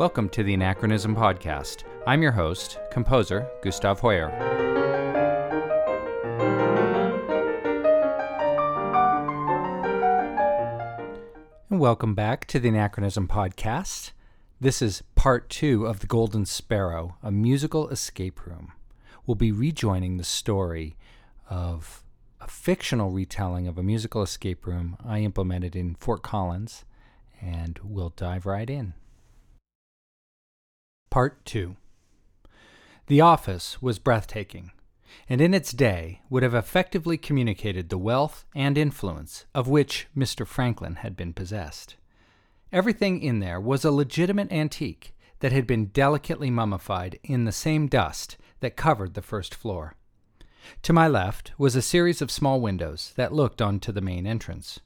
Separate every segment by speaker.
Speaker 1: Welcome to the Anachronism Podcast. I'm your host, composer Gustav Hoyer. And welcome back to the Anachronism Podcast. This is part two of The Golden Sparrow, a musical escape room. We'll be rejoining the story of a fictional retelling of a musical escape room I implemented in Fort Collins, and we'll dive right in. Part 2 The office was breathtaking, and in its day would have effectively communicated the wealth and influence of which Mr. Franklin had been possessed. Everything in there was a legitimate antique that had been delicately mummified in the same dust that covered the first floor. To my left was a series of small windows that looked onto the main entrance.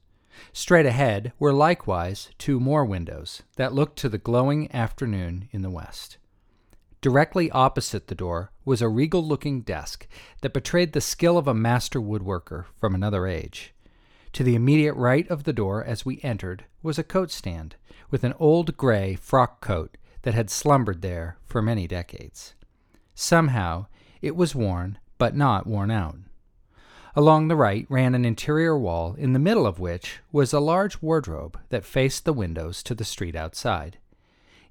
Speaker 1: Straight ahead were likewise two more windows that looked to the glowing afternoon in the west. Directly opposite the door was a regal looking desk that betrayed the skill of a master woodworker from another age. To the immediate right of the door as we entered was a coat stand with an old gray frock coat that had slumbered there for many decades. Somehow it was worn, but not worn out. Along the right ran an interior wall, in the middle of which was a large wardrobe that faced the windows to the street outside.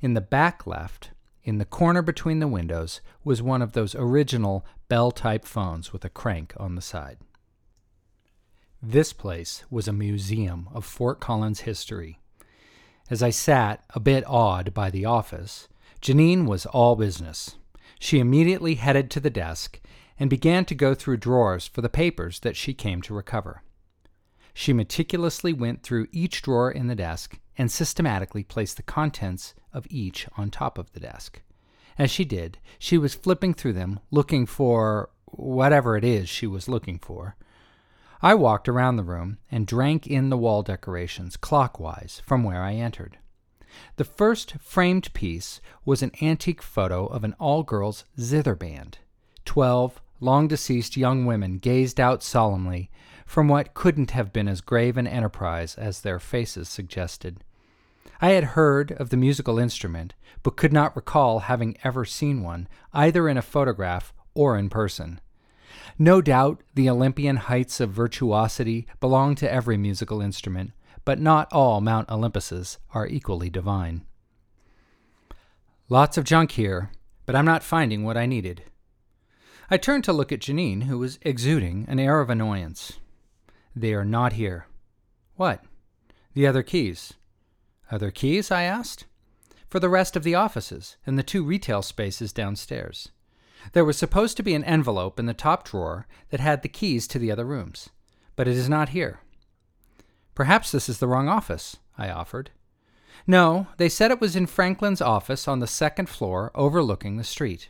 Speaker 1: In the back left, in the corner between the windows, was one of those original bell type phones with a crank on the side. This place was a museum of Fort Collins history. As I sat, a bit awed by the office, Janine was all business. She immediately headed to the desk and began to go through drawers for the papers that she came to recover. She meticulously went through each drawer in the desk and systematically placed the contents of each on top of the desk. As she did, she was flipping through them, looking for whatever it is she was looking for. I walked around the room and drank in the wall decorations clockwise from where I entered. The first framed piece was an antique photo of an all girls zither band. Twelve long deceased young women gazed out solemnly from what couldn't have been as grave an enterprise as their faces suggested. I had heard of the musical instrument, but could not recall having ever seen one, either in a photograph or in person. No doubt the Olympian heights of virtuosity belong to every musical instrument, but not all Mount Olympuses are equally divine. Lots of junk here, but I'm not finding what I needed. I turned to look at Janine, who was exuding an air of annoyance. They are not here. What? The other keys. Other keys? I asked. For the rest of the offices and the two retail spaces downstairs. There was supposed to be an envelope in the top drawer that had the keys to the other rooms, but it is not here. Perhaps this is the wrong office, I offered. No, they said it was in Franklin's office on the second floor overlooking the street.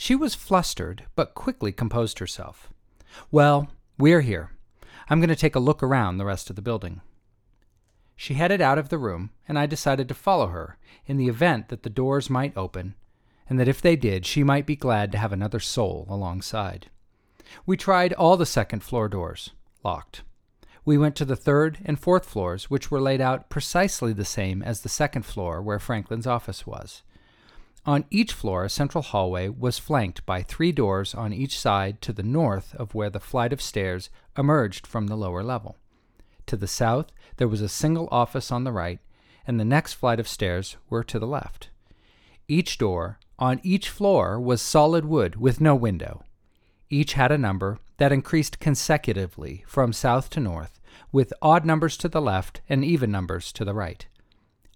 Speaker 1: She was flustered, but quickly composed herself. Well, we're here. I'm going to take a look around the rest of the building. She headed out of the room, and I decided to follow her in the event that the doors might open, and that if they did, she might be glad to have another soul alongside. We tried all the second floor doors, locked. We went to the third and fourth floors, which were laid out precisely the same as the second floor where Franklin's office was. On each floor, a central hallway was flanked by three doors on each side to the north of where the flight of stairs emerged from the lower level. To the south, there was a single office on the right, and the next flight of stairs were to the left. Each door on each floor was solid wood with no window. Each had a number that increased consecutively from south to north, with odd numbers to the left and even numbers to the right.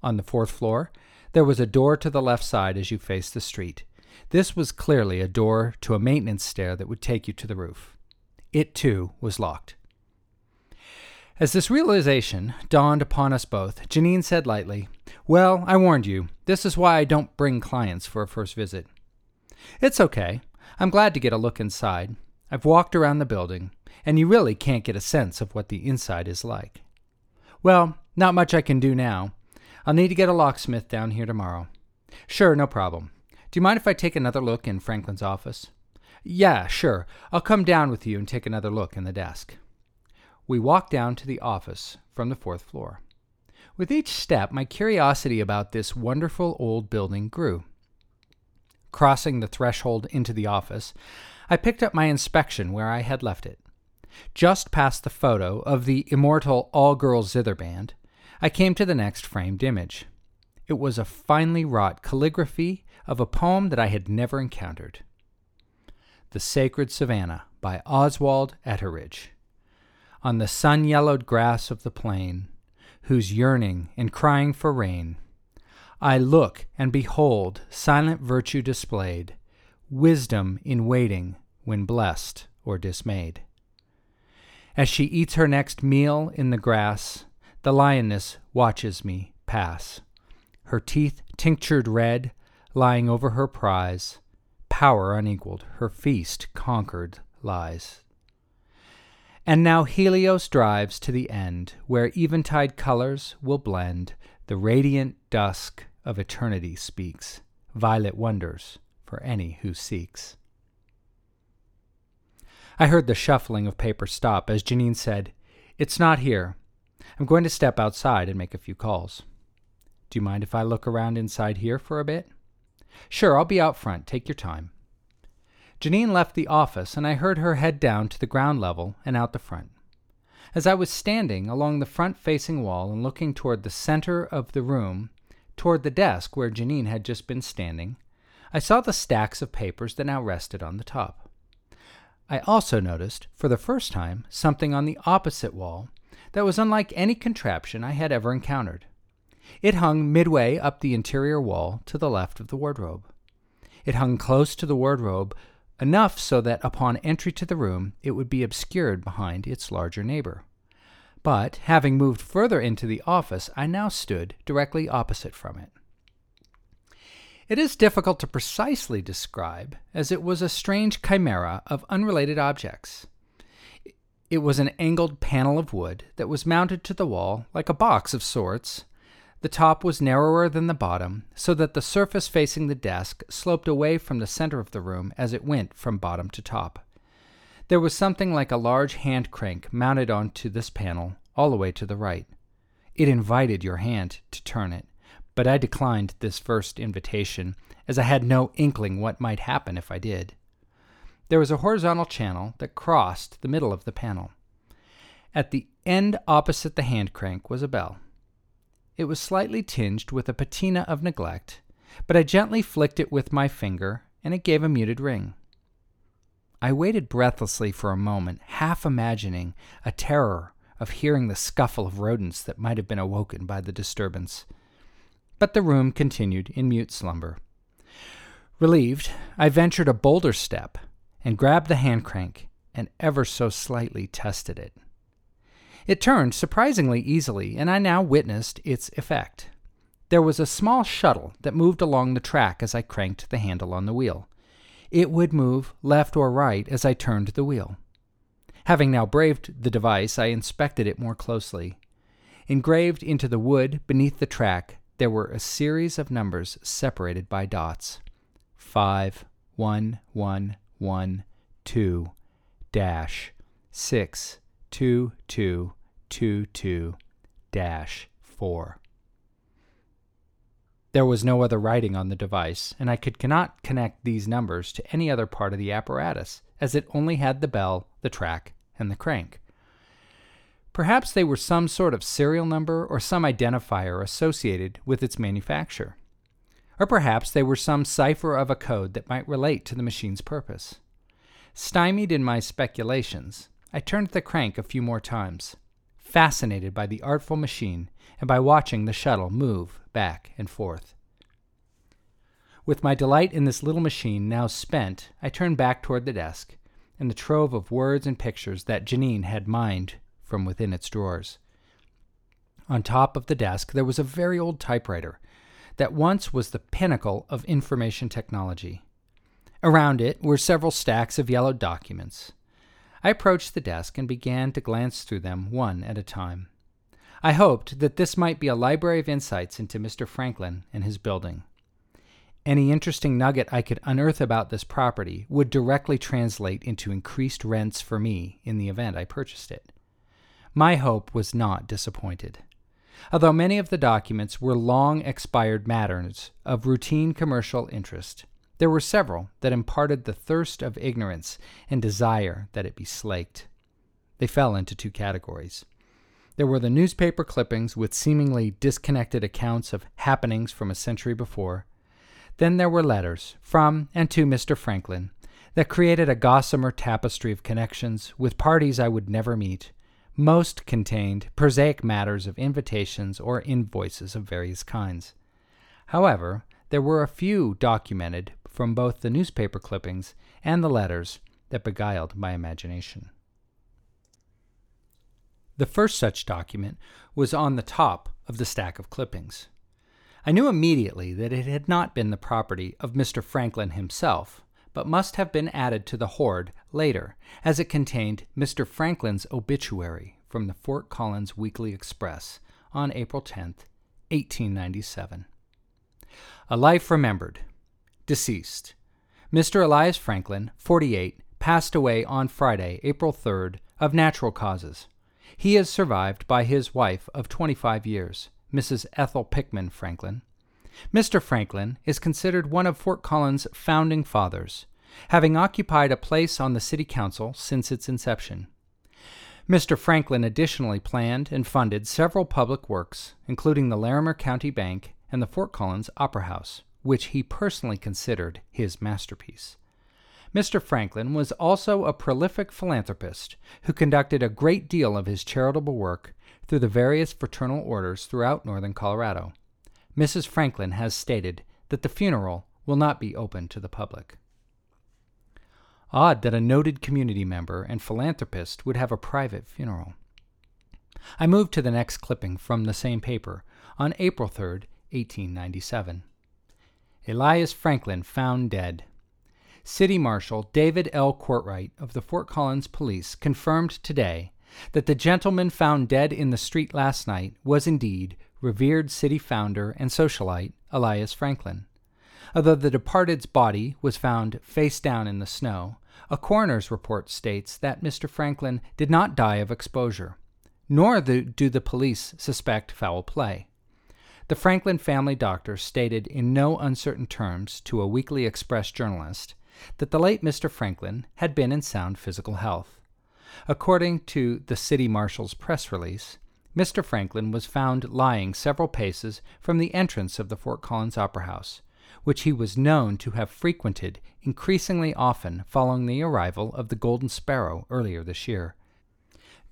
Speaker 1: On the fourth floor, there was a door to the left side as you faced the street. This was clearly a door to a maintenance stair that would take you to the roof. It, too, was locked. As this realization dawned upon us both, Janine said lightly, Well, I warned you. This is why I don't bring clients for a first visit. It's okay. I'm glad to get a look inside. I've walked around the building, and you really can't get a sense of what the inside is like. Well, not much I can do now. I'll need to get a locksmith down here tomorrow. Sure, no problem. Do you mind if I take another look in Franklin's office? Yeah, sure. I'll come down with you and take another look in the desk. We walked down to the office from the fourth floor. With each step, my curiosity about this wonderful old building grew. Crossing the threshold into the office, I picked up my inspection where I had left it. Just past the photo of the immortal all girls zither band, I came to the next framed image. It was a finely wrought calligraphy of a poem that I had never encountered The Sacred Savannah by Oswald Etteridge. On the sun yellowed grass of the plain, whose yearning and crying for rain, I look and behold silent virtue displayed, wisdom in waiting when blessed or dismayed. As she eats her next meal in the grass, the lioness watches me pass, her teeth tinctured red, lying over her prize, power unequaled, her feast conquered lies. And now Helios drives to the end, where eventide colors will blend, the radiant dusk of eternity speaks, violet wonders for any who seeks. I heard the shuffling of paper stop as Janine said, It's not here. I'm going to step outside and make a few calls. Do you mind if I look around inside here for a bit? Sure, I'll be out front. Take your time. Janine left the office, and I heard her head down to the ground level and out the front. As I was standing along the front facing wall and looking toward the center of the room, toward the desk where Janine had just been standing, I saw the stacks of papers that now rested on the top. I also noticed, for the first time, something on the opposite wall that was unlike any contraption I had ever encountered. It hung midway up the interior wall to the left of the wardrobe. It hung close to the wardrobe enough so that upon entry to the room it would be obscured behind its larger neighbor. But, having moved further into the office, I now stood directly opposite from it. It is difficult to precisely describe, as it was a strange chimera of unrelated objects. It was an angled panel of wood that was mounted to the wall like a box of sorts, the top was narrower than the bottom, so that the surface facing the desk sloped away from the center of the room as it went from bottom to top. There was something like a large hand crank mounted onto this panel, all the way to the right. It invited your hand to turn it, but I declined this first invitation, as I had no inkling what might happen if I did. There was a horizontal channel that crossed the middle of the panel. At the end opposite the hand crank was a bell. It was slightly tinged with a patina of neglect, but I gently flicked it with my finger, and it gave a muted ring. I waited breathlessly for a moment, half imagining a terror of hearing the scuffle of rodents that might have been awoken by the disturbance. But the room continued in mute slumber. Relieved, I ventured a bolder step and grabbed the hand crank and ever so slightly tested it. It turned surprisingly easily, and I now witnessed its effect. There was a small shuttle that moved along the track as I cranked the handle on the wheel. It would move left or right as I turned the wheel. Having now braved the device, I inspected it more closely. Engraved into the wood beneath the track, there were a series of numbers separated by dots. Five, one, one, one, two, dash, six, 2222 4. There was no other writing on the device, and I could not connect these numbers to any other part of the apparatus, as it only had the bell, the track, and the crank. Perhaps they were some sort of serial number or some identifier associated with its manufacture. Or perhaps they were some cipher of a code that might relate to the machine's purpose. Stymied in my speculations, I turned the crank a few more times, fascinated by the artful machine and by watching the shuttle move back and forth. With my delight in this little machine now spent, I turned back toward the desk and the trove of words and pictures that Janine had mined from within its drawers. On top of the desk there was a very old typewriter that once was the pinnacle of information technology. Around it were several stacks of yellowed documents. I approached the desk and began to glance through them one at a time. I hoped that this might be a library of insights into Mr. Franklin and his building. Any interesting nugget I could unearth about this property would directly translate into increased rents for me in the event I purchased it. My hope was not disappointed. Although many of the documents were long expired matters of routine commercial interest. There were several that imparted the thirst of ignorance and desire that it be slaked. They fell into two categories. There were the newspaper clippings with seemingly disconnected accounts of happenings from a century before. Then there were letters from and to Mr. Franklin that created a gossamer tapestry of connections with parties I would never meet. Most contained prosaic matters of invitations or invoices of various kinds. However, there were a few documented from both the newspaper clippings and the letters that beguiled my imagination. The first such document was on the top of the stack of clippings. I knew immediately that it had not been the property of Mr. Franklin himself, but must have been added to the hoard later, as it contained Mr. Franklin's obituary from the Fort Collins Weekly Express on April 10, 1897. A Life Remembered. Deceased. Mr. Elias Franklin, 48, passed away on Friday, April 3rd, of natural causes. He is survived by his wife of 25 years, Mrs. Ethel Pickman Franklin. Mr. Franklin is considered one of Fort Collins' founding fathers, having occupied a place on the City Council since its inception. Mr. Franklin additionally planned and funded several public works, including the Larimer County Bank and the Fort Collins Opera House, which he personally considered his masterpiece. Mr. Franklin was also a prolific philanthropist who conducted a great deal of his charitable work through the various fraternal orders throughout northern Colorado. Mrs. Franklin has stated that the funeral will not be open to the public. Odd that a noted community member and philanthropist would have a private funeral. I moved to the next clipping from the same paper on April 3, 1897. Elias Franklin found dead. City Marshal David L. Courtright of the Fort Collins Police confirmed today that the gentleman found dead in the street last night was indeed revered city founder and socialite Elias Franklin. Although the departed's body was found face down in the snow, a coroner's report states that Mr. Franklin did not die of exposure, nor do the police suspect foul play. The Franklin family doctor stated in no uncertain terms to a Weekly Express journalist that the late Mr. Franklin had been in sound physical health. According to the city marshal's press release, Mr. Franklin was found lying several paces from the entrance of the Fort Collins Opera House, which he was known to have frequented increasingly often following the arrival of the Golden Sparrow earlier this year.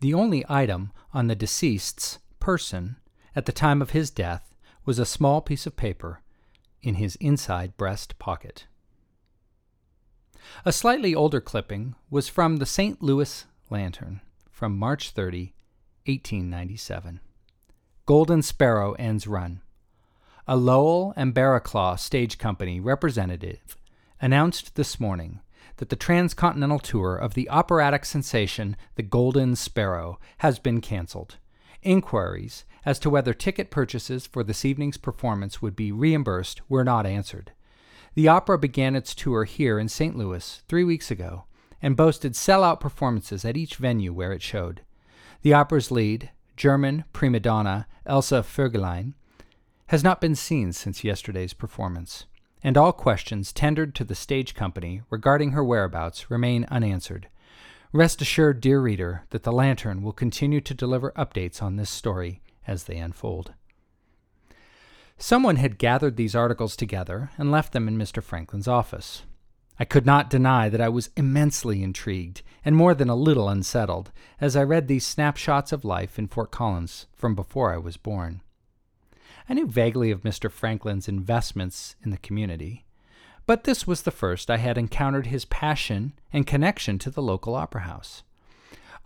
Speaker 1: The only item on the deceased's person at the time of his death was a small piece of paper in his inside breast pocket. A slightly older clipping was from the St. Louis Lantern from March 30, 1897. Golden Sparrow ends run. A Lowell and Barraclough Stage Company representative announced this morning that the transcontinental tour of the operatic sensation The Golden Sparrow has been canceled. Inquiries as to whether ticket purchases for this evening's performance would be reimbursed were not answered. The opera began its tour here in St. Louis three weeks ago and boasted sellout performances at each venue where it showed. The opera's lead, German prima donna Elsa Vögelein, has not been seen since yesterday's performance, and all questions tendered to the stage company regarding her whereabouts remain unanswered. Rest assured, dear reader, that the Lantern will continue to deliver updates on this story as they unfold. Someone had gathered these articles together and left them in Mr. Franklin's office. I could not deny that I was immensely intrigued and more than a little unsettled as I read these snapshots of life in Fort Collins from before I was born. I knew vaguely of Mr. Franklin's investments in the community, but this was the first I had encountered his passion and connection to the local opera house.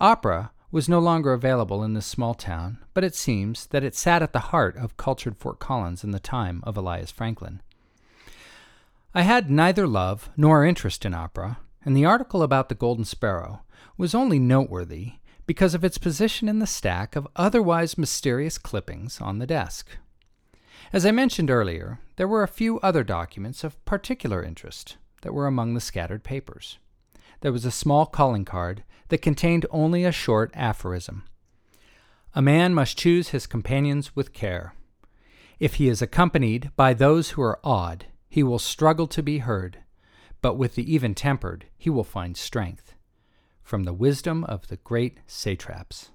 Speaker 1: Opera was no longer available in this small town, but it seems that it sat at the heart of cultured Fort Collins in the time of Elias Franklin. I had neither love nor interest in opera, and the article about the Golden Sparrow was only noteworthy because of its position in the stack of otherwise mysterious clippings on the desk. As I mentioned earlier, there were a few other documents of particular interest that were among the scattered papers there was a small calling card that contained only a short aphorism. A man must choose his companions with care. If he is accompanied by those who are odd, he will struggle to be heard, but with the even tempered, he will find strength. From the wisdom of the great satraps.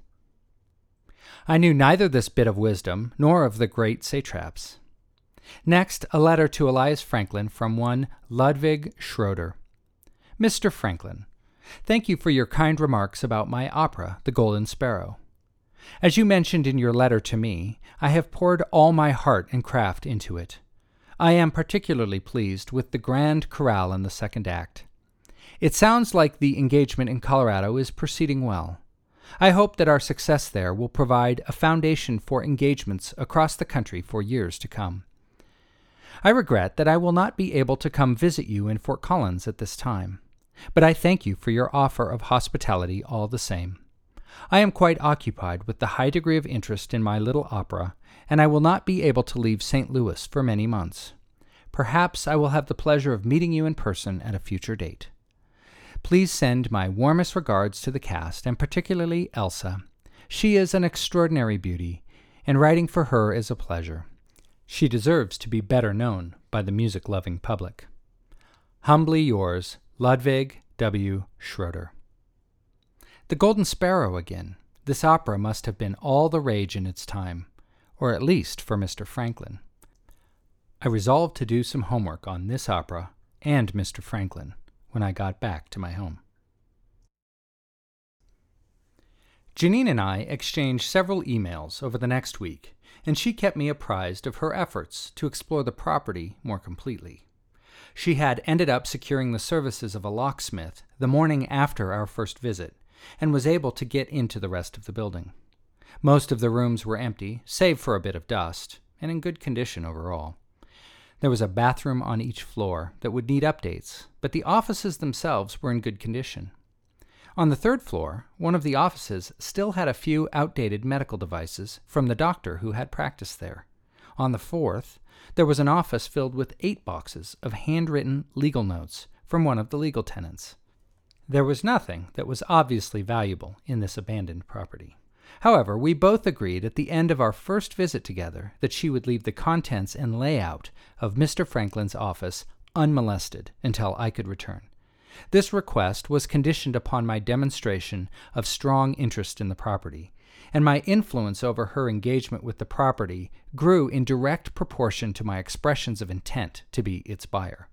Speaker 1: I knew neither this bit of wisdom nor of the great satraps. Next, a letter to Elias Franklin from one Ludwig Schroeder. Mr. Franklin, thank you for your kind remarks about my opera, The Golden Sparrow. As you mentioned in your letter to me, I have poured all my heart and craft into it. I am particularly pleased with the grand chorale in the second act. It sounds like the engagement in Colorado is proceeding well. I hope that our success there will provide a foundation for engagements across the country for years to come. I regret that I will not be able to come visit you in Fort Collins at this time, but I thank you for your offer of hospitality all the same. I am quite occupied with the high degree of interest in my little opera, and I will not be able to leave St. Louis for many months. Perhaps I will have the pleasure of meeting you in person at a future date. Please send my warmest regards to the cast, and particularly Elsa. She is an extraordinary beauty, and writing for her is a pleasure. She deserves to be better known by the music loving public. Humbly yours, Ludwig W. Schroeder. The Golden Sparrow again. This opera must have been all the rage in its time, or at least for Mr. Franklin. I resolved to do some homework on this opera and Mr. Franklin when I got back to my home. Janine and I exchanged several emails over the next week, and she kept me apprised of her efforts to explore the property more completely. She had ended up securing the services of a locksmith the morning after our first visit, and was able to get into the rest of the building. Most of the rooms were empty, save for a bit of dust, and in good condition overall. There was a bathroom on each floor that would need updates, but the offices themselves were in good condition. On the third floor, one of the offices still had a few outdated medical devices from the doctor who had practiced there. On the fourth, there was an office filled with eight boxes of handwritten legal notes from one of the legal tenants. There was nothing that was obviously valuable in this abandoned property. However, we both agreed at the end of our first visit together that she would leave the contents and layout of Mr. Franklin's office unmolested until I could return. This request was conditioned upon my demonstration of strong interest in the property, and my influence over her engagement with the property grew in direct proportion to my expressions of intent to be its buyer.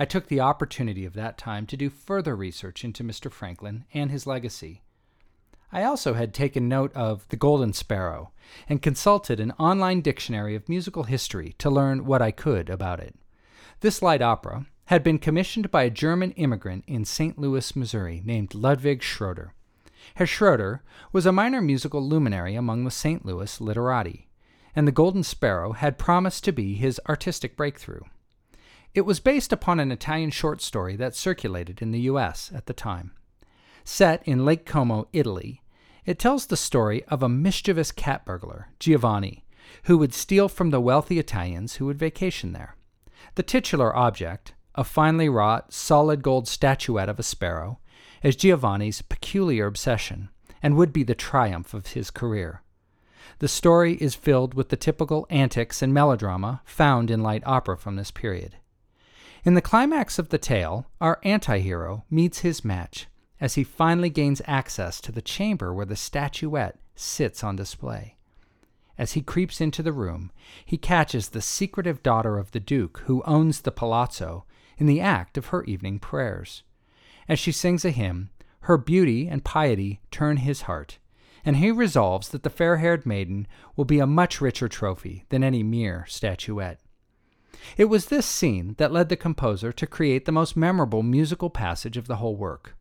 Speaker 1: I took the opportunity of that time to do further research into Mr. Franklin and his legacy. I also had taken note of The Golden Sparrow and consulted an online dictionary of musical history to learn what I could about it. This light opera had been commissioned by a German immigrant in St. Louis, Missouri, named Ludwig Schroeder. Herr Schroeder was a minor musical luminary among the St. Louis literati, and The Golden Sparrow had promised to be his artistic breakthrough. It was based upon an Italian short story that circulated in the U.S. at the time. Set in Lake Como, Italy, it tells the story of a mischievous cat burglar, Giovanni, who would steal from the wealthy Italians who would vacation there. The titular object, a finely wrought, solid gold statuette of a sparrow, is Giovanni's peculiar obsession and would be the triumph of his career. The story is filled with the typical antics and melodrama found in light opera from this period. In the climax of the tale, our anti hero meets his match as he finally gains access to the chamber where the statuette sits on display. As he creeps into the room, he catches the secretive daughter of the Duke who owns the palazzo in the act of her evening prayers. As she sings a hymn, her beauty and piety turn his heart, and he resolves that the fair haired maiden will be a much richer trophy than any mere statuette. It was this scene that led the composer to create the most memorable musical passage of the whole work.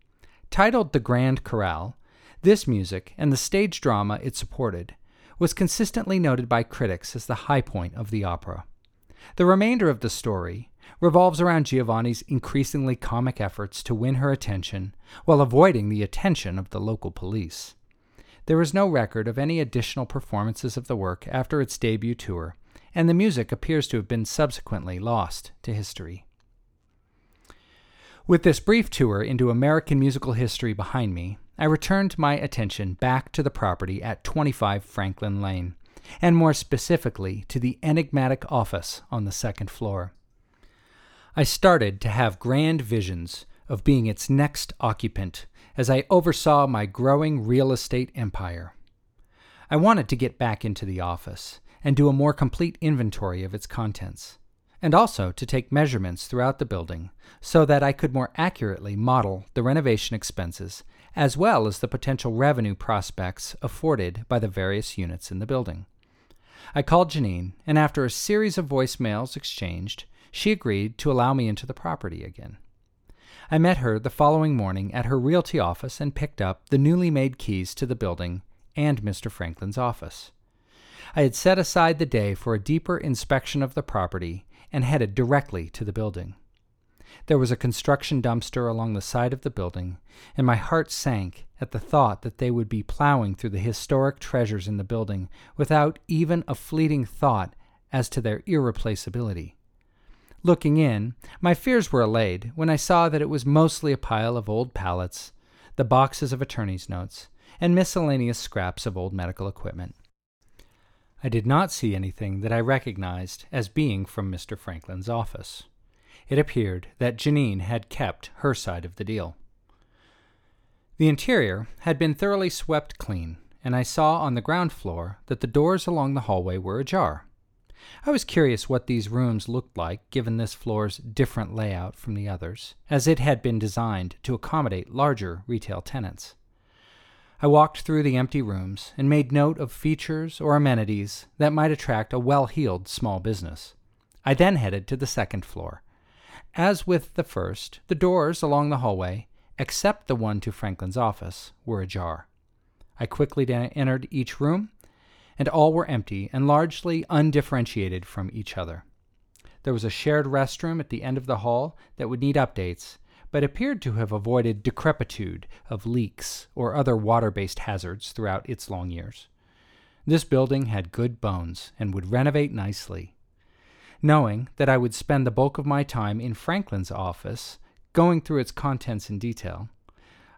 Speaker 1: Titled The Grand Chorale, this music and the stage drama it supported was consistently noted by critics as the high point of the opera. The remainder of the story revolves around Giovanni's increasingly comic efforts to win her attention while avoiding the attention of the local police. There is no record of any additional performances of the work after its debut tour, and the music appears to have been subsequently lost to history. With this brief tour into American musical history behind me, I returned my attention back to the property at 25 Franklin Lane, and more specifically to the enigmatic office on the second floor. I started to have grand visions of being its next occupant as I oversaw my growing real estate empire. I wanted to get back into the office and do a more complete inventory of its contents, and also to take measurements throughout the building so that I could more accurately model the renovation expenses as well as the potential revenue prospects afforded by the various units in the building. I called Janine, and after a series of voicemails exchanged, she agreed to allow me into the property again. I met her the following morning at her realty office and picked up the newly made keys to the building and Mr. Franklin's office. I had set aside the day for a deeper inspection of the property and headed directly to the building. There was a construction dumpster along the side of the building, and my heart sank at the thought that they would be plowing through the historic treasures in the building without even a fleeting thought as to their irreplaceability. Looking in, my fears were allayed when I saw that it was mostly a pile of old pallets, the boxes of attorney's notes, and miscellaneous scraps of old medical equipment. I did not see anything that I recognized as being from Mr. Franklin's office. It appeared that Janine had kept her side of the deal. The interior had been thoroughly swept clean, and I saw on the ground floor that the doors along the hallway were ajar. I was curious what these rooms looked like given this floor's different layout from the others, as it had been designed to accommodate larger retail tenants. I walked through the empty rooms and made note of features or amenities that might attract a well heeled small business. I then headed to the second floor. As with the first, the doors along the hallway, except the one to Franklin's office, were ajar. I quickly entered each room and all were empty and largely undifferentiated from each other. There was a shared restroom at the end of the hall that would need updates, but appeared to have avoided decrepitude of leaks or other water based hazards throughout its long years. This building had good bones and would renovate nicely. Knowing that I would spend the bulk of my time in Franklin's office, going through its contents in detail,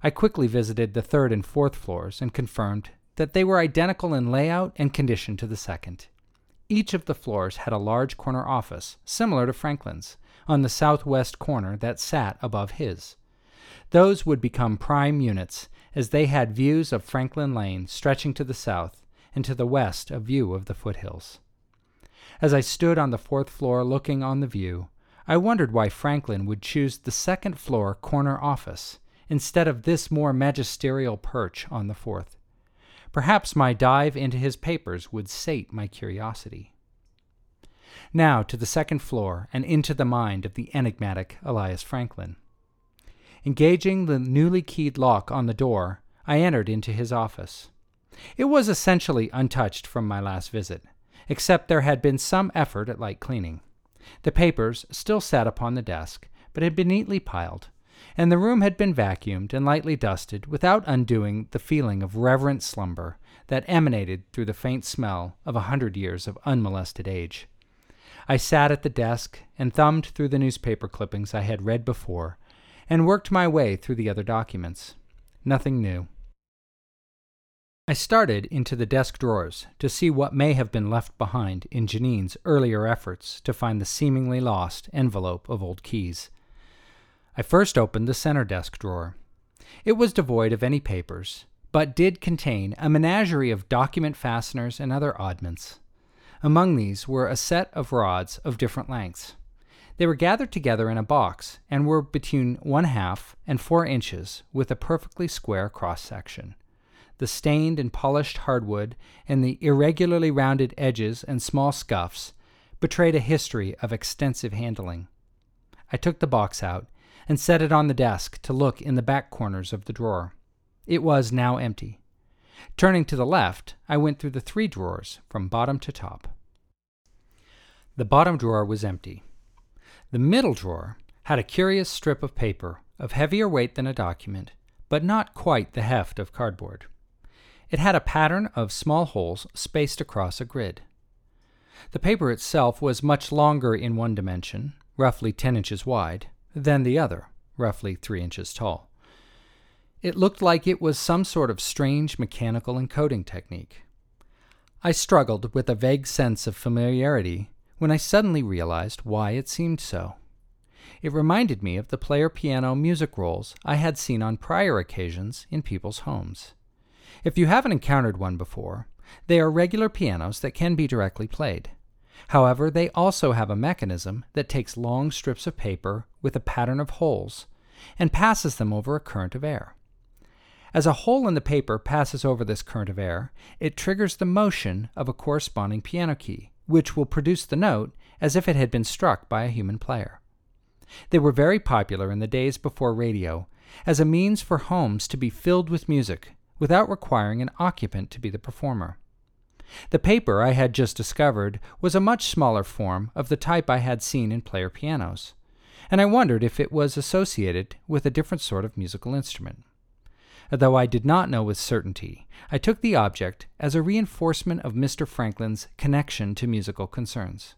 Speaker 1: I quickly visited the third and fourth floors and confirmed that they were identical in layout and condition to the second. Each of the floors had a large corner office, similar to Franklin's, on the southwest corner that sat above his. Those would become prime units, as they had views of Franklin Lane stretching to the south, and to the west a view of the foothills. As I stood on the fourth floor looking on the view, I wondered why Franklin would choose the second floor corner office instead of this more magisterial perch on the fourth. Perhaps my dive into his papers would sate my curiosity. Now to the second floor and into the mind of the enigmatic Elias Franklin. Engaging the newly keyed lock on the door, I entered into his office. It was essentially untouched from my last visit, except there had been some effort at light cleaning. The papers still sat upon the desk, but had been neatly piled, and the room had been vacuumed and lightly dusted without undoing the feeling of reverent slumber that emanated through the faint smell of a hundred years of unmolested age. I sat at the desk and thumbed through the newspaper clippings I had read before and worked my way through the other documents. Nothing new. I started into the desk drawers to see what may have been left behind in Janine's earlier efforts to find the seemingly lost envelope of old keys. I first opened the center desk drawer. It was devoid of any papers, but did contain a menagerie of document fasteners and other oddments. Among these were a set of rods of different lengths. They were gathered together in a box and were between one half and four inches with a perfectly square cross section. The stained and polished hardwood and the irregularly rounded edges and small scuffs betrayed a history of extensive handling. I took the box out and set it on the desk to look in the back corners of the drawer. It was now empty. Turning to the left, I went through the three drawers from bottom to top. The bottom drawer was empty. The middle drawer had a curious strip of paper of heavier weight than a document, but not quite the heft of cardboard. It had a pattern of small holes spaced across a grid. The paper itself was much longer in one dimension, roughly 10 inches wide, than the other, roughly three inches tall. It looked like it was some sort of strange mechanical encoding technique. I struggled with a vague sense of familiarity when I suddenly realized why it seemed so. It reminded me of the player piano music rolls I had seen on prior occasions in people's homes. If you haven't encountered one before, they are regular pianos that can be directly played. However, they also have a mechanism that takes long strips of paper with a pattern of holes and passes them over a current of air. As a hole in the paper passes over this current of air, it triggers the motion of a corresponding piano key, which will produce the note as if it had been struck by a human player. They were very popular in the days before radio as a means for homes to be filled with music without requiring an occupant to be the performer. The paper I had just discovered was a much smaller form of the type I had seen in player pianos, and I wondered if it was associated with a different sort of musical instrument. Though I did not know with certainty, I took the object as a reinforcement of Mr. Franklin's connection to musical concerns.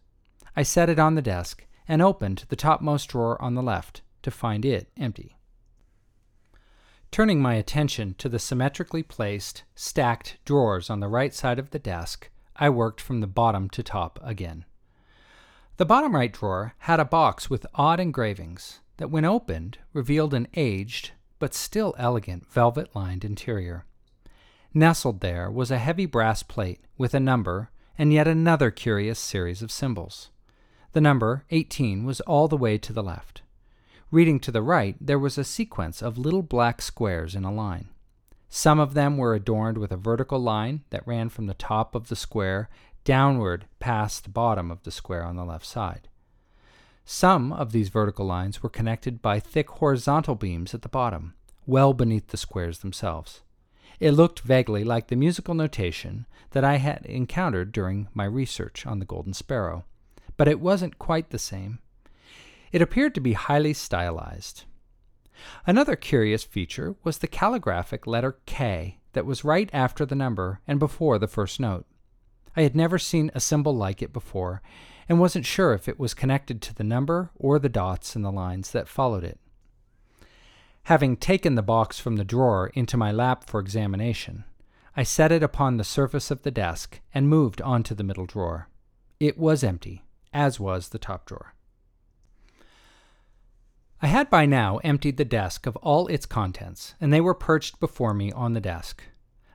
Speaker 1: I set it on the desk and opened the topmost drawer on the left to find it empty. Turning my attention to the symmetrically placed, stacked drawers on the right side of the desk, I worked from the bottom to top again. The bottom right drawer had a box with odd engravings that, when opened, revealed an aged, but still elegant velvet lined interior. Nestled there was a heavy brass plate with a number and yet another curious series of symbols. The number 18 was all the way to the left. Reading to the right, there was a sequence of little black squares in a line. Some of them were adorned with a vertical line that ran from the top of the square downward past the bottom of the square on the left side. Some of these vertical lines were connected by thick horizontal beams at the bottom, well beneath the squares themselves. It looked vaguely like the musical notation that I had encountered during my research on the Golden Sparrow, but it wasn't quite the same. It appeared to be highly stylized. Another curious feature was the calligraphic letter K that was right after the number and before the first note. I had never seen a symbol like it before, and wasn't sure if it was connected to the number or the dots in the lines that followed it. Having taken the box from the drawer into my lap for examination, I set it upon the surface of the desk and moved on to the middle drawer. It was empty, as was the top drawer. I had by now emptied the desk of all its contents, and they were perched before me on the desk.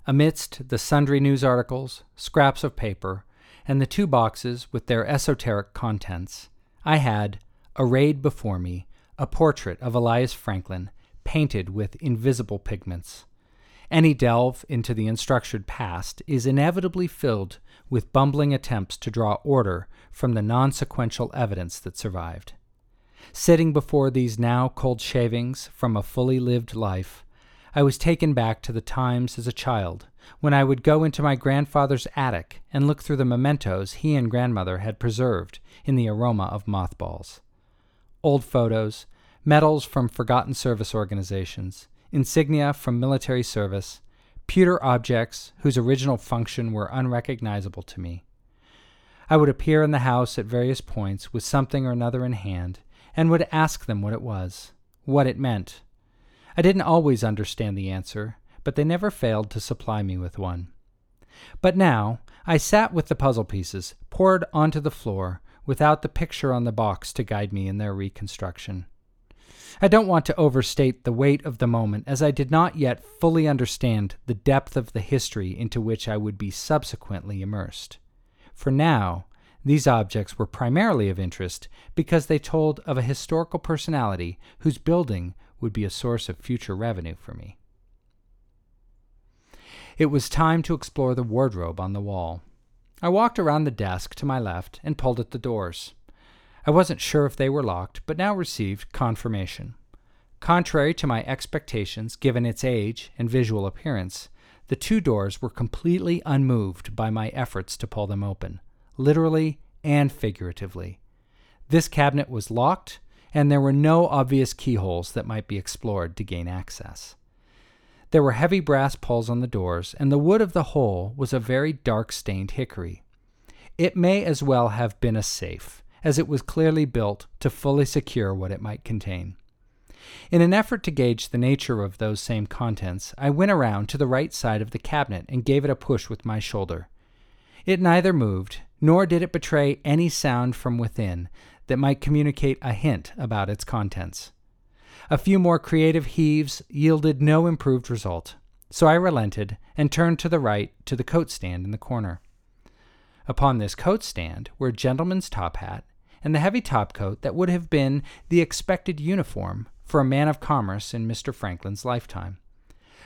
Speaker 1: Amidst the sundry news articles, scraps of paper, and the two boxes with their esoteric contents, I had, arrayed before me, a portrait of Elias Franklin painted with invisible pigments. Any delve into the unstructured past is inevitably filled with bumbling attempts to draw order from the non sequential evidence that survived. Sitting before these now cold shavings from a fully lived life, I was taken back to the times as a child when I would go into my grandfather's attic and look through the mementos he and grandmother had preserved in the aroma of mothballs. Old photos, medals from forgotten service organizations, insignia from military service, pewter objects whose original function were unrecognizable to me. I would appear in the house at various points with something or another in hand and would ask them what it was, what it meant, I didn't always understand the answer, but they never failed to supply me with one. But now I sat with the puzzle pieces poured onto the floor without the picture on the box to guide me in their reconstruction. I don't want to overstate the weight of the moment, as I did not yet fully understand the depth of the history into which I would be subsequently immersed. For now, these objects were primarily of interest because they told of a historical personality whose building would be a source of future revenue for me. It was time to explore the wardrobe on the wall. I walked around the desk to my left and pulled at the doors. I wasn't sure if they were locked, but now received confirmation. Contrary to my expectations, given its age and visual appearance, the two doors were completely unmoved by my efforts to pull them open, literally and figuratively. This cabinet was locked, and there were no obvious keyholes that might be explored to gain access. There were heavy brass pulls on the doors, and the wood of the whole was a very dark stained hickory. It may as well have been a safe, as it was clearly built to fully secure what it might contain. In an effort to gauge the nature of those same contents, I went around to the right side of the cabinet and gave it a push with my shoulder. It neither moved, nor did it betray any sound from within that might communicate a hint about its contents. A few more creative heaves yielded no improved result, so I relented and turned to the right to the coat stand in the corner. Upon this coat stand were a gentleman's top hat and the heavy topcoat that would have been the expected uniform for a man of commerce in Mr. Franklin's lifetime.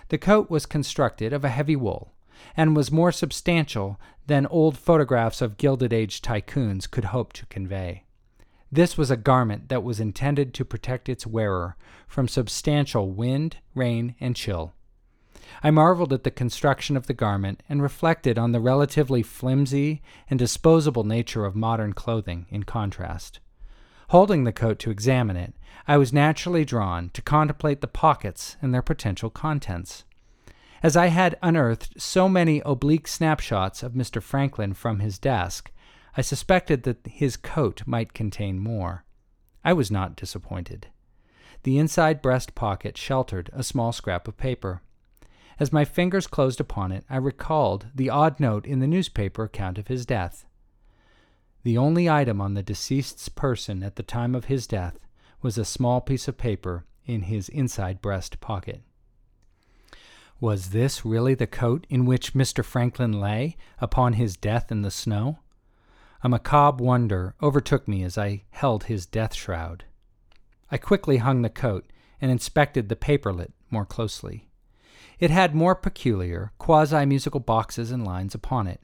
Speaker 1: The coat was constructed of a heavy wool, and was more substantial than old photographs of Gilded Age tycoons could hope to convey. This was a garment that was intended to protect its wearer from substantial wind, rain, and chill. I marveled at the construction of the garment and reflected on the relatively flimsy and disposable nature of modern clothing in contrast. Holding the coat to examine it, I was naturally drawn to contemplate the pockets and their potential contents. As I had unearthed so many oblique snapshots of Mr. Franklin from his desk, I suspected that his coat might contain more. I was not disappointed. The inside breast pocket sheltered a small scrap of paper. As my fingers closed upon it, I recalled the odd note in the newspaper account of his death. The only item on the deceased's person at the time of his death was a small piece of paper in his inside breast pocket. Was this really the coat in which Mr. Franklin lay upon his death in the snow? A macabre wonder overtook me as I held his death shroud. I quickly hung the coat and inspected the paperlet more closely. It had more peculiar, quasi musical boxes and lines upon it.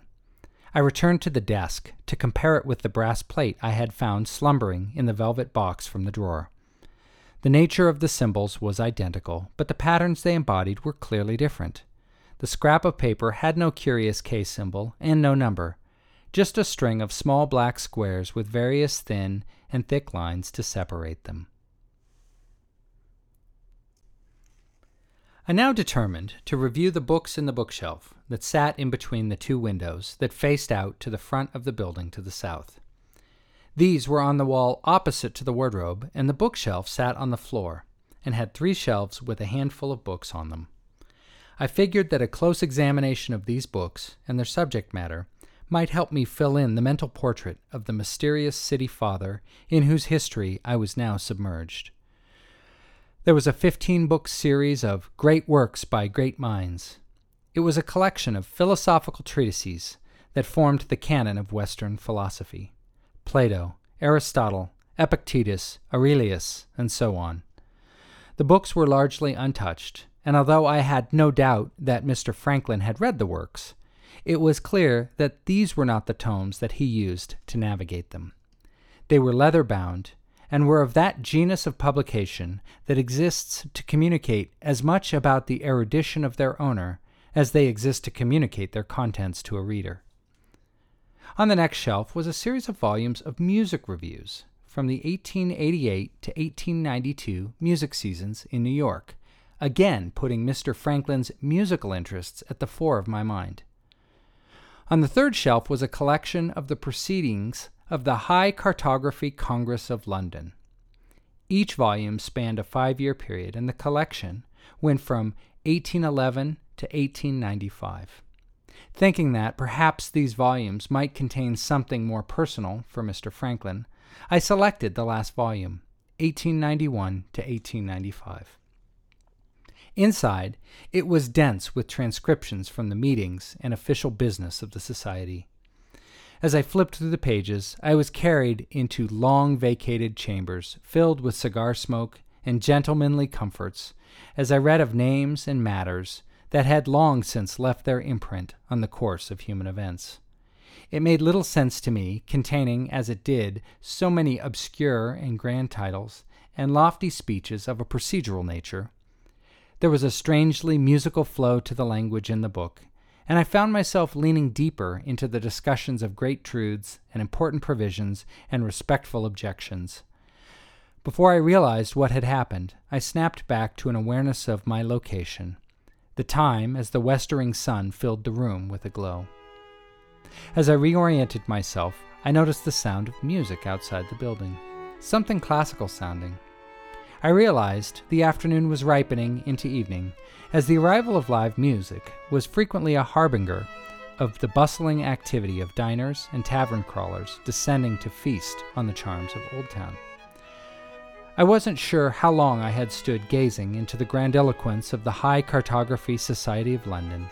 Speaker 1: I returned to the desk to compare it with the brass plate I had found slumbering in the velvet box from the drawer. The nature of the symbols was identical, but the patterns they embodied were clearly different. The scrap of paper had no curious case symbol and no number, just a string of small black squares with various thin and thick lines to separate them. I now determined to review the books in the bookshelf that sat in between the two windows that faced out to the front of the building to the south. These were on the wall opposite to the wardrobe, and the bookshelf sat on the floor and had three shelves with a handful of books on them. I figured that a close examination of these books and their subject matter might help me fill in the mental portrait of the mysterious city father in whose history I was now submerged. There was a 15 book series of Great Works by Great Minds. It was a collection of philosophical treatises that formed the canon of Western philosophy Plato, Aristotle, Epictetus, Aurelius, and so on. The books were largely untouched, and although I had no doubt that Mr. Franklin had read the works, it was clear that these were not the tomes that he used to navigate them. They were leather bound and were of that genus of publication that exists to communicate as much about the erudition of their owner as they exist to communicate their contents to a reader. On the next shelf was a series of volumes of music reviews from the 1888 to 1892 music seasons in New York, again putting Mr. Franklin's musical interests at the fore of my mind. On the third shelf was a collection of the proceedings of the High Cartography Congress of London. Each volume spanned a five year period, and the collection went from 1811 to 1895. Thinking that perhaps these volumes might contain something more personal for Mr. Franklin, I selected the last volume, 1891 to 1895. Inside, it was dense with transcriptions from the meetings and official business of the Society. As I flipped through the pages, I was carried into long vacated chambers filled with cigar smoke and gentlemanly comforts as I read of names and matters that had long since left their imprint on the course of human events. It made little sense to me, containing, as it did, so many obscure and grand titles and lofty speeches of a procedural nature. There was a strangely musical flow to the language in the book, and I found myself leaning deeper into the discussions of great truths and important provisions and respectful objections. Before I realized what had happened, I snapped back to an awareness of my location, the time as the westering sun filled the room with a glow. As I reoriented myself, I noticed the sound of music outside the building, something classical sounding. I realized the afternoon was ripening into evening, as the arrival of live music was frequently a harbinger of the bustling activity of diners and tavern crawlers descending to feast on the charms of Old Town. I wasn't sure how long I had stood gazing into the grandiloquence of the High Cartography Society of London,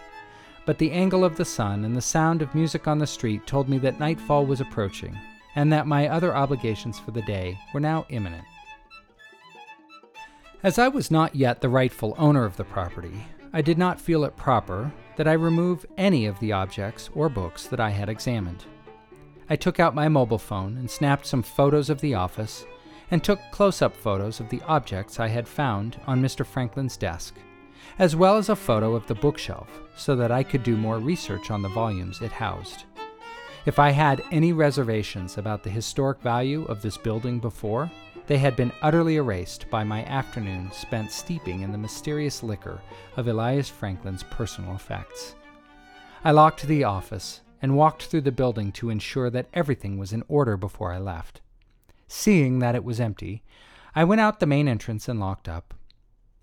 Speaker 1: but the angle of the sun and the sound of music on the street told me that nightfall was approaching, and that my other obligations for the day were now imminent. As I was not yet the rightful owner of the property, I did not feel it proper that I remove any of the objects or books that I had examined. I took out my mobile phone and snapped some photos of the office and took close up photos of the objects I had found on Mr. Franklin's desk, as well as a photo of the bookshelf so that I could do more research on the volumes it housed. If I had any reservations about the historic value of this building before, they had been utterly erased by my afternoon spent steeping in the mysterious liquor of Elias Franklin's personal effects. I locked the office and walked through the building to ensure that everything was in order before I left. Seeing that it was empty, I went out the main entrance and locked up.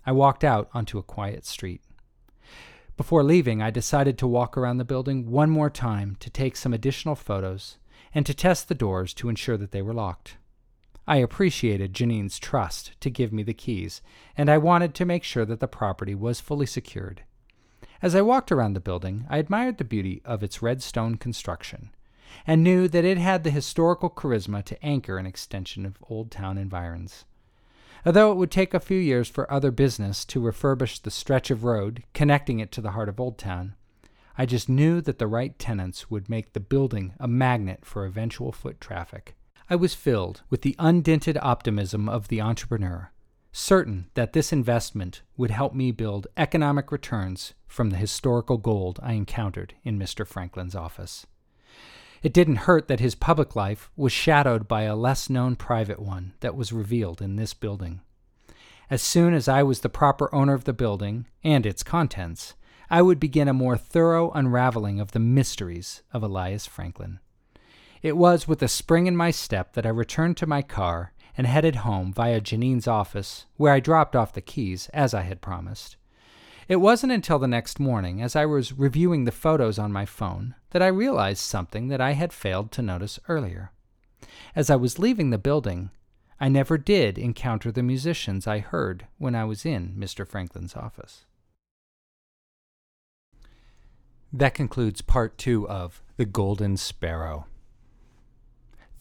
Speaker 1: I walked out onto a quiet street. Before leaving, I decided to walk around the building one more time to take some additional photos and to test the doors to ensure that they were locked. I appreciated Janine's trust to give me the keys, and I wanted to make sure that the property was fully secured. As I walked around the building, I admired the beauty of its red stone construction and knew that it had the historical charisma to anchor an extension of Old Town environs. Although it would take a few years for other business to refurbish the stretch of road connecting it to the heart of Old Town, I just knew that the right tenants would make the building a magnet for eventual foot traffic. I was filled with the undented optimism of the entrepreneur, certain that this investment would help me build economic returns from the historical gold I encountered in Mr. Franklin's office. It didn't hurt that his public life was shadowed by a less known private one that was revealed in this building. As soon as I was the proper owner of the building and its contents, I would begin a more thorough unraveling of the mysteries of Elias Franklin. It was with a spring in my step that I returned to my car and headed home via Janine's office, where I dropped off the keys, as I had promised. It wasn't until the next morning, as I was reviewing the photos on my phone, that I realized something that I had failed to notice earlier. As I was leaving the building, I never did encounter the musicians I heard when I was in Mr. Franklin's office. That concludes part two of The Golden Sparrow.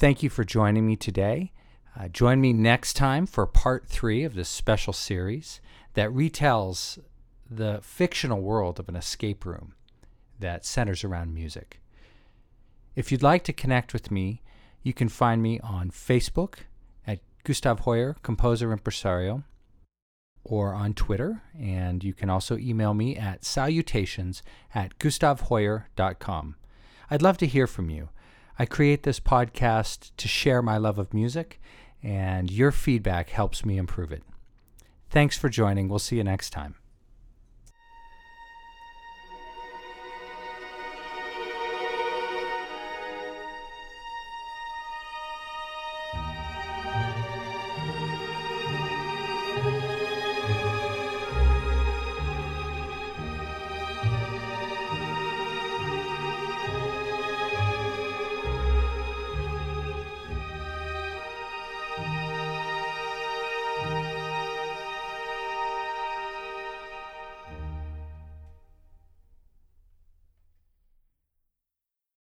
Speaker 1: Thank you for joining me today. Uh, join me next time for part three of this special series that retells the fictional world of an escape room that centers around music. If you'd like to connect with me, you can find me on Facebook at Gustav Hoyer, Composer Impresario, or on Twitter, and you can also email me at salutations at gustavhoyer.com. I'd love to hear from you. I create this podcast to share my love of music, and your feedback helps me improve it. Thanks for joining. We'll see you next time.